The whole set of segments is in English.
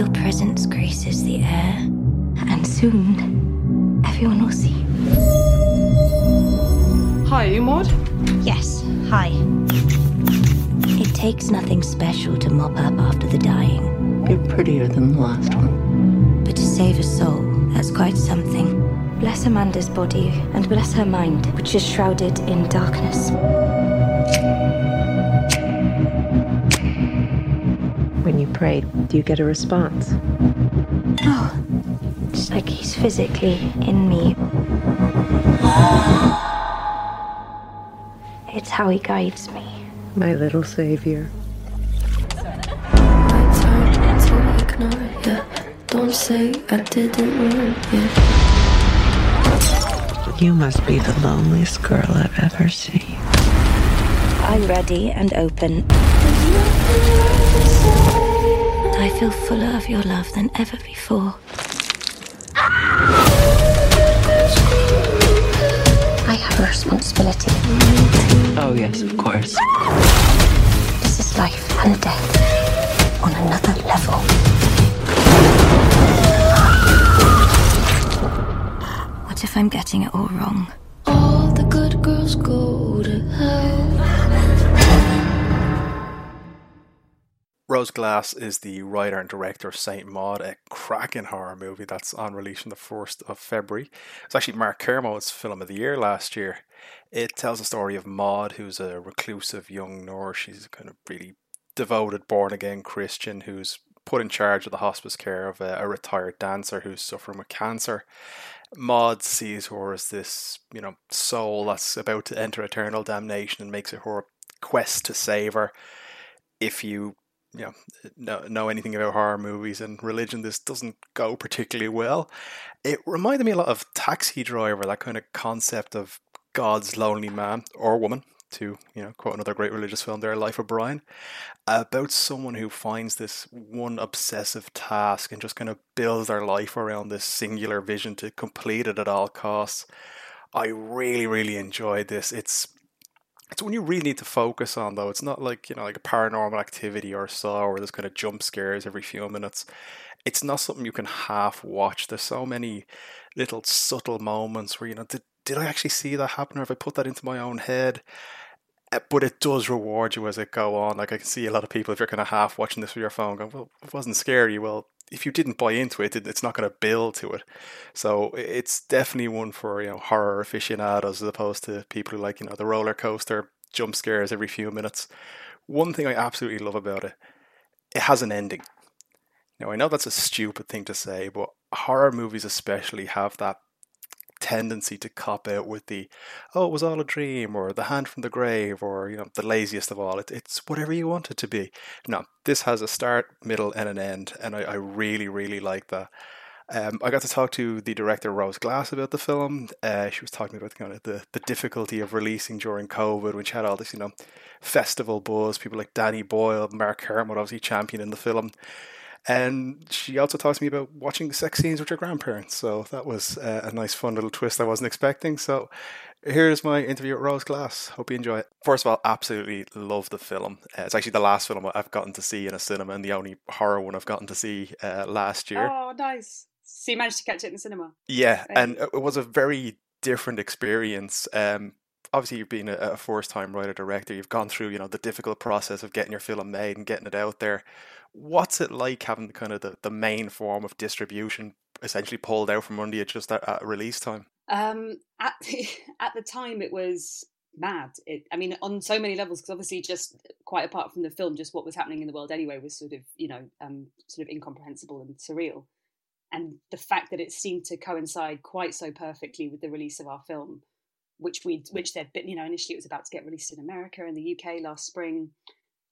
Your presence graces the air, and soon everyone will see. Hi, you Maud? Yes, hi. It takes nothing special to mop up after the dying. You're prettier than the last one. But to save a soul, that's quite something. Bless Amanda's body and bless her mind, which is shrouded in darkness. When you pray, do you get a response? Oh, it's like he's physically in me. It's how he guides me. My little savior. Don't say I didn't warn you. You must be the loneliest girl I've ever seen. I'm ready and open. I feel fuller of your love than ever before. I have a responsibility. Oh, yes, of course. This is life and death on another level. What if I'm getting it all wrong? All the good girls go to hell. Rose Glass is the writer and director of Saint Maud, a cracking horror movie that's on release on the 1st of February. It's actually Mark Kermode's film of the year last year. It tells the story of Maud, who's a reclusive young nurse. She's a kind of really devoted, born again Christian who's put in charge of the hospice care of a, a retired dancer who's suffering with cancer. Maud sees her as this, you know, soul that's about to enter eternal damnation and makes it her quest to save her. If you you know, know know anything about horror movies and religion, this doesn't go particularly well. It reminded me a lot of Taxi Driver, that kind of concept of God's lonely man or woman, to you know quote another great religious film there, Life of Brian, about someone who finds this one obsessive task and just kind of builds their life around this singular vision to complete it at all costs. I really, really enjoyed this. It's it's when you really need to focus on though. It's not like, you know, like a paranormal activity or so where there's kind of jump scares every few minutes. It's not something you can half watch. There's so many little subtle moments where, you know, did, did I actually see that happen or have I put that into my own head? Uh, But it does reward you as it go on. Like I can see a lot of people, if you're kind of half watching this with your phone, going, "Well, it wasn't scary." Well, if you didn't buy into it, it- it's not going to build to it. So it's definitely one for you know horror aficionados as opposed to people who like you know the roller coaster jump scares every few minutes. One thing I absolutely love about it, it has an ending. Now I know that's a stupid thing to say, but horror movies especially have that tendency to cop out with the oh it was all a dream or the hand from the grave or you know the laziest of all it, it's whatever you want it to be no this has a start middle and an end and i, I really really like that um, I got to talk to the director Rose Glass about the film. Uh, she was talking about kind of the, the difficulty of releasing during COVID she had all this, you know, festival buzz. People like Danny Boyle, Mark Kermode, obviously championing the film. And she also talked to me about watching sex scenes with her grandparents. So that was uh, a nice, fun little twist I wasn't expecting. So here's my interview with Rose Glass. Hope you enjoy it. First of all, absolutely love the film. Uh, it's actually the last film I've gotten to see in a cinema and the only horror one I've gotten to see uh, last year. Oh, nice. So you managed to catch it in the cinema. Yeah, and it was a very different experience. Um, obviously, you've been a, a first-time writer director. You've gone through, you know, the difficult process of getting your film made and getting it out there. What's it like having the kind of the, the main form of distribution essentially pulled out from under you just at, at release time? Um, at the, at the time, it was mad. It, I mean, on so many levels, because obviously, just quite apart from the film, just what was happening in the world anyway was sort of, you know, um, sort of incomprehensible and surreal. And the fact that it seemed to coincide quite so perfectly with the release of our film, which we, which they'd been, you know, initially it was about to get released in America and the UK last spring,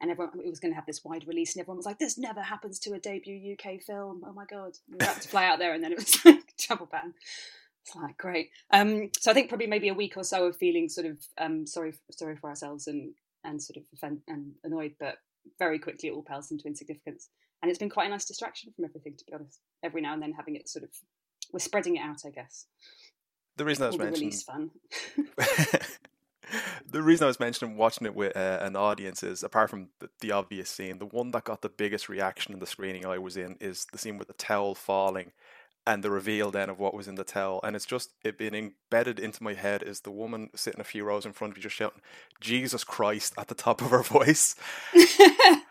and everyone it was going to have this wide release, and everyone was like, "This never happens to a debut UK film." Oh my god, we about to fly out there, and then it was like travel ban. It's like great. Um, so I think probably maybe a week or so of feeling sort of um, sorry sorry for ourselves and and sort of offend, and annoyed, but very quickly it all pales into insignificance. And it's been quite a nice distraction from everything, to be honest. Every now and then having it sort of we're spreading it out, I guess. The reason I was mentioning the reason I was mentioning watching it with uh, an audience is, apart from the, the, obvious scene, the one that got the biggest reaction in the screening I was in is the scene with the towel falling and the reveal then of what was in the towel. And it's just it being embedded into my head is the woman sitting a few rows in front of you just shouting, Jesus Christ at the top of her voice.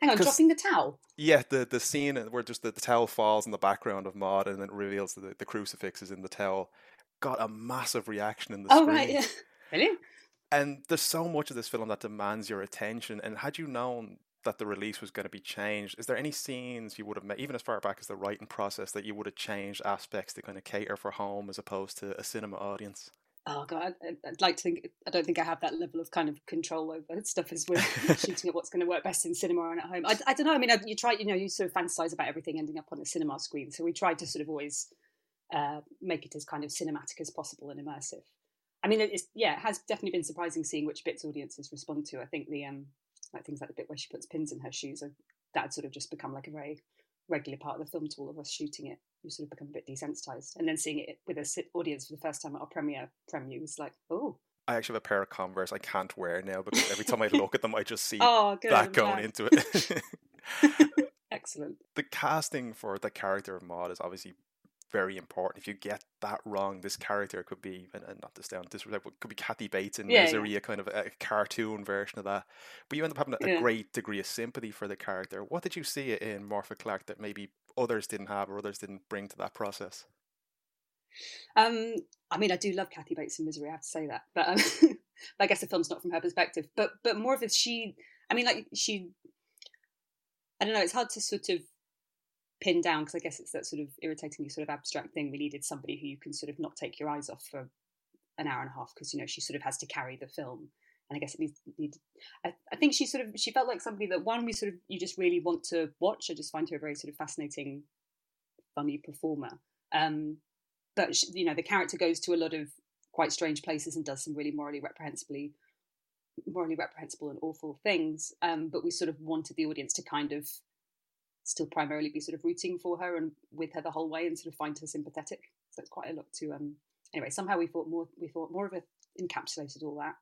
Hang on, dropping the towel. Yeah, the the scene where just the, the towel falls in the background of Maud and then it reveals the, the crucifix is in the towel got a massive reaction in the oh, screen. right, yeah. Really? And there's so much of this film that demands your attention. And had you known that the release was going to be changed, is there any scenes you would have made, even as far back as the writing process, that you would have changed aspects to kind of cater for home as opposed to a cinema audience? Oh god, I'd, I'd like to think. I don't think I have that level of kind of control over stuff as we're shooting at what's going to work best in cinema and at home. I, I don't know. I mean, I, you try, you know, you sort of fantasize about everything ending up on a cinema screen. So we tried to sort of always uh, make it as kind of cinematic as possible and immersive. I mean, it's yeah, it has definitely been surprising seeing which bits audiences respond to. I think the um, like things like the bit where she puts pins in her shoes, that sort of just become like a very regular part of the film to all of us shooting it. You sort of become a bit desensitized, and then seeing it with a sit audience for the first time at our premiere premiere was like, oh. I actually have a pair of Converse I can't wear now because every time I look at them, I just see oh, good, that going into it. Excellent. The casting for the character of Maud is obviously very important. If you get that wrong, this character could be, and, and not to sound disrespectful, could be Kathy Bates in yeah, Misery, yeah. a kind of a cartoon version of that. But you end up having a, yeah. great degree of sympathy for the character. What did you see in Morfydd Clark that maybe others didn't have or others didn't bring to that process? Um, I mean, I do love Kathy Bates in Misery. I have to say that, but um, I guess the film's not from her perspective. But but Morfydd, she. I mean, like she. I don't know. It's hard to sort of pinned down because I guess it's that sort of irritatingly sort of abstract thing. We needed somebody who you can sort of not take your eyes off for an hour and a half because you know she sort of has to carry the film. And I guess it needs. Need, I, I think she sort of she felt like somebody that one we sort of you just really want to watch. I just find her a very sort of fascinating, funny performer. Um, but she, you know the character goes to a lot of quite strange places and does some really morally reprehensibly morally reprehensible and awful things. Um, but we sort of wanted the audience to kind of still primarily be sort of rooting for her and with her the whole way and sort of find her sympathetic. So it's quite a lot to um anyway, somehow we thought more we thought Morfydd encapsulated all that.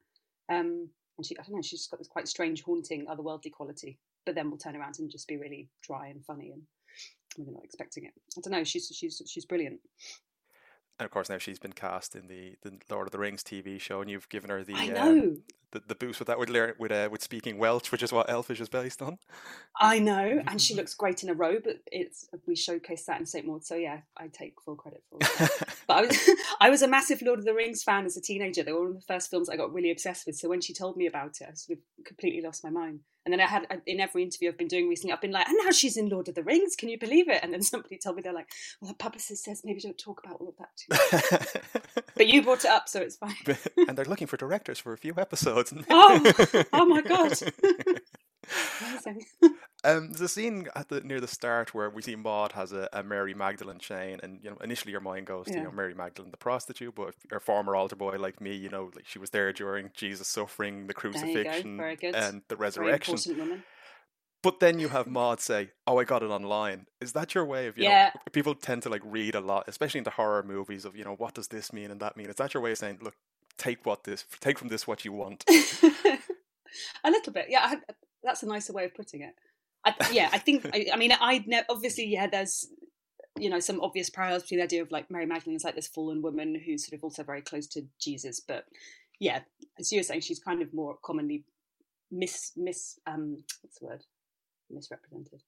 Um and she I don't know, she's got this quite strange, haunting, otherworldly quality. But then we'll turn around and just be really dry and funny and we're not expecting it. I don't know, she's she's she's brilliant and of course now she's been cast in the, the Lord of the Rings TV show, and you've given her the I um, know. Um, the, the boost with that with learn with uh, with speaking Welsh, which is what Elfish is based on. I know, and she looks great in a robe. It's we showcased that in St Maud, so yeah, I take full credit for it. but I was I was a massive Lord of the Rings fan as a teenager. They were one of the first films I got really obsessed with. So when she told me about it, I sort of completely lost my mind. And then I had in every interview I've been doing recently, I've been like, and now she's in Lord of the Rings. Can you believe it? And then somebody told me they're like, well, the publicist says maybe don't talk about all of that too. but you brought it up, so it's fine. and they're looking for directors for a few episodes. oh, oh my god. Amazing. Um, there's a scene at the near the start where we see Maud has a, a Mary Magdalene chain, and you know initially your mind goes to you know Mary Magdalene the prostitute, but a former altar boy like me, you know like she was there during Jesus' suffering, the crucifixion, and the resurrection. But then you have Maud say, "Oh, I got it online." Is that your way of you yeah. know? People tend to like read a lot, especially in the horror movies of you know what does this mean and that mean. Is that your way of saying, "Look, take what this, take from this what you want"? a little bit, yeah. I, that's a nicer way of putting it. I, yeah, I think. I, I mean, I ne- obviously, yeah. There's you know some obvious parallels between the idea of like Mary Magdalene is like this fallen woman who's sort of also very close to Jesus, but yeah, as you were saying, she's kind of more commonly mis mis um what's the word misrepresented.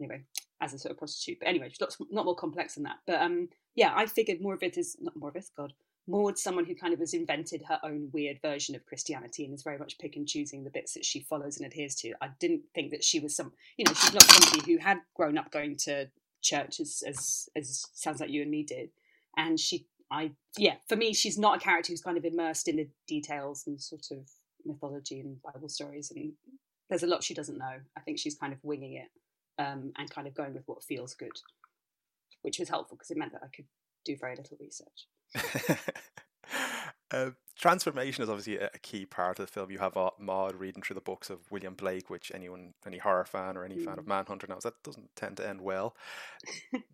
Anyway, as a sort of prostitute, but anyway, she's not not more complex than that. But um, yeah, I figured more of it is not more of it. God, Maud's someone who kind of has invented her own weird version of Christianity and is very much pick and choosing the bits that she follows and adheres to. I didn't think that she was some, you know, she's not somebody who had grown up going to church as, as, as sounds like you and me did. And she, I, yeah, for me, she's not a character who's kind of immersed in the details and sort of mythology and Bible stories. And there's a lot she doesn't know. I think she's kind of winging it um, and kind of going with what feels good, which was helpful because it meant that I could do very little research. uh, transformation is obviously a, key part of the film. You have uh, Maud reading through the books of William Blake, which anyone, any horror fan or any mm. fan of mm. Manhunter knows that doesn't tend to end well.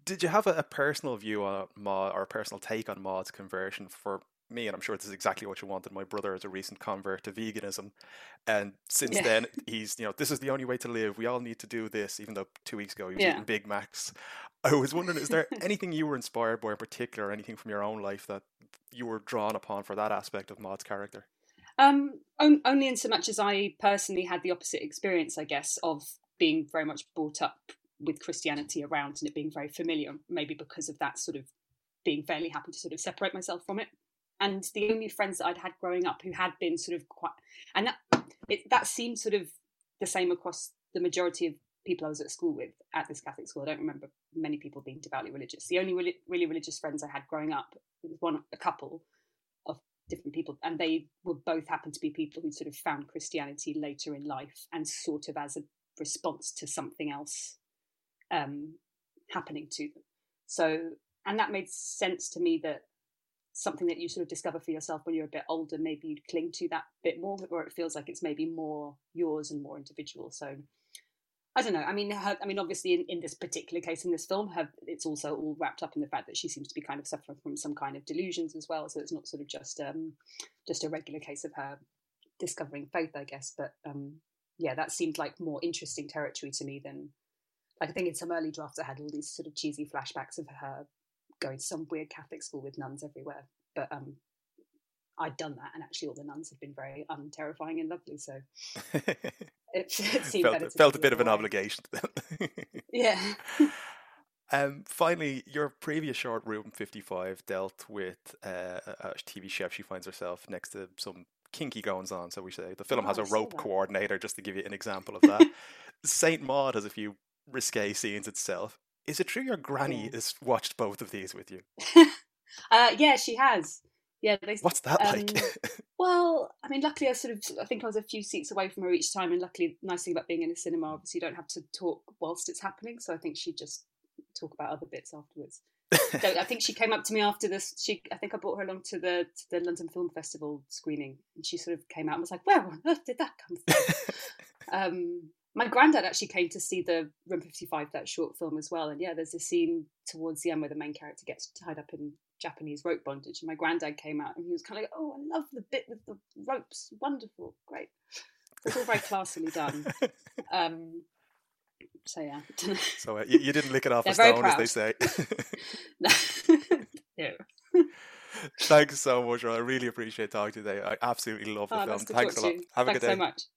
Did you have a, a, personal view on Maud or a personal take on Maud's conversion for me, and I'm sure this is exactly what you wanted. My brother is a recent convert to veganism, and since Yeah. then he's you know this is the only way to live. We all need to do this. Even though two weeks ago he was Yeah. eating Big Macs. I was wondering, is there anything you were inspired by in particular, or anything from your own life that you were drawn upon for that aspect of Maud's character? Um, on, only in so much as I personally had the opposite experience, I guess, of being very much brought up with Christianity around and it being very familiar, maybe because of that sort of being fairly happy to sort of separate myself from it. And the only friends that I'd had growing up who had been sort of quite, and that it, that seemed sort of the same across the majority of people I was at school with at this Catholic school. I don't remember many people being devoutly religious. The only really, really religious friends I had growing up was one, a couple of different people, and they were both happened to be people who sort of found Christianity later in life and sort of as a response to something else um, happening to them. So, and that made sense to me that something that you sort of discover for yourself when you're a bit older, maybe you'd cling to that bit more, or it feels like it's maybe more yours and more individual. So, I don't know. I mean, her, I mean, obviously, in, in this particular case in this film, her, it's also all wrapped up in the fact that she seems to be kind of suffering from some kind of delusions as well. So it's not sort of just um, just a regular case of her discovering faith, I guess. But um, yeah, that seemed like more interesting territory to me than like I think in some early drafts I had all these sort of cheesy flashbacks of her going to some weird Catholic school with nuns everywhere. But um, I'd done that, and actually all the nuns had been very unterrifying and lovely. So it, it seemed felt better felt a bit of an obligation to them. Yeah. Um, finally, your previous short, Room 55, dealt with uh, a TV chef. She finds herself next to some kinky goings on, so we say. The film Oh, has a saw rope coordinator, just to give you an example of that. Saint Maud has a few risque scenes itself. Is it true your granny Yeah. has watched both of these with you? uh, yeah, she has. Yeah, they, What's that um, like? Well, I mean, luckily I sort of, I think I was a few seats away from her each time, and luckily, nice thing about being in a cinema, obviously, you don't have to talk whilst it's happening. So I think she'd just talk about other bits afterwards. so I think she came up to me after this. She, I think I brought her along to the to the London Film Festival screening, and she sort of came out and was like, "Where on earth did that come from?" um, my granddad actually came to see the Room 55, that short film as well. And yeah, there's a scene towards the end where the main character gets tied up in Japanese rope bondage. And my granddad came out and he was kind of like, oh, I love the bit with the ropes. Wonderful. Great. It's all very classily done. Um, so yeah. so uh, you, you didn't lick it off a stone, as they say. yeah. Thanks so much, Ron. I really appreciate talking to you today. I absolutely love the Oh, film. good Thanks a lot. you. Have a good day. so much.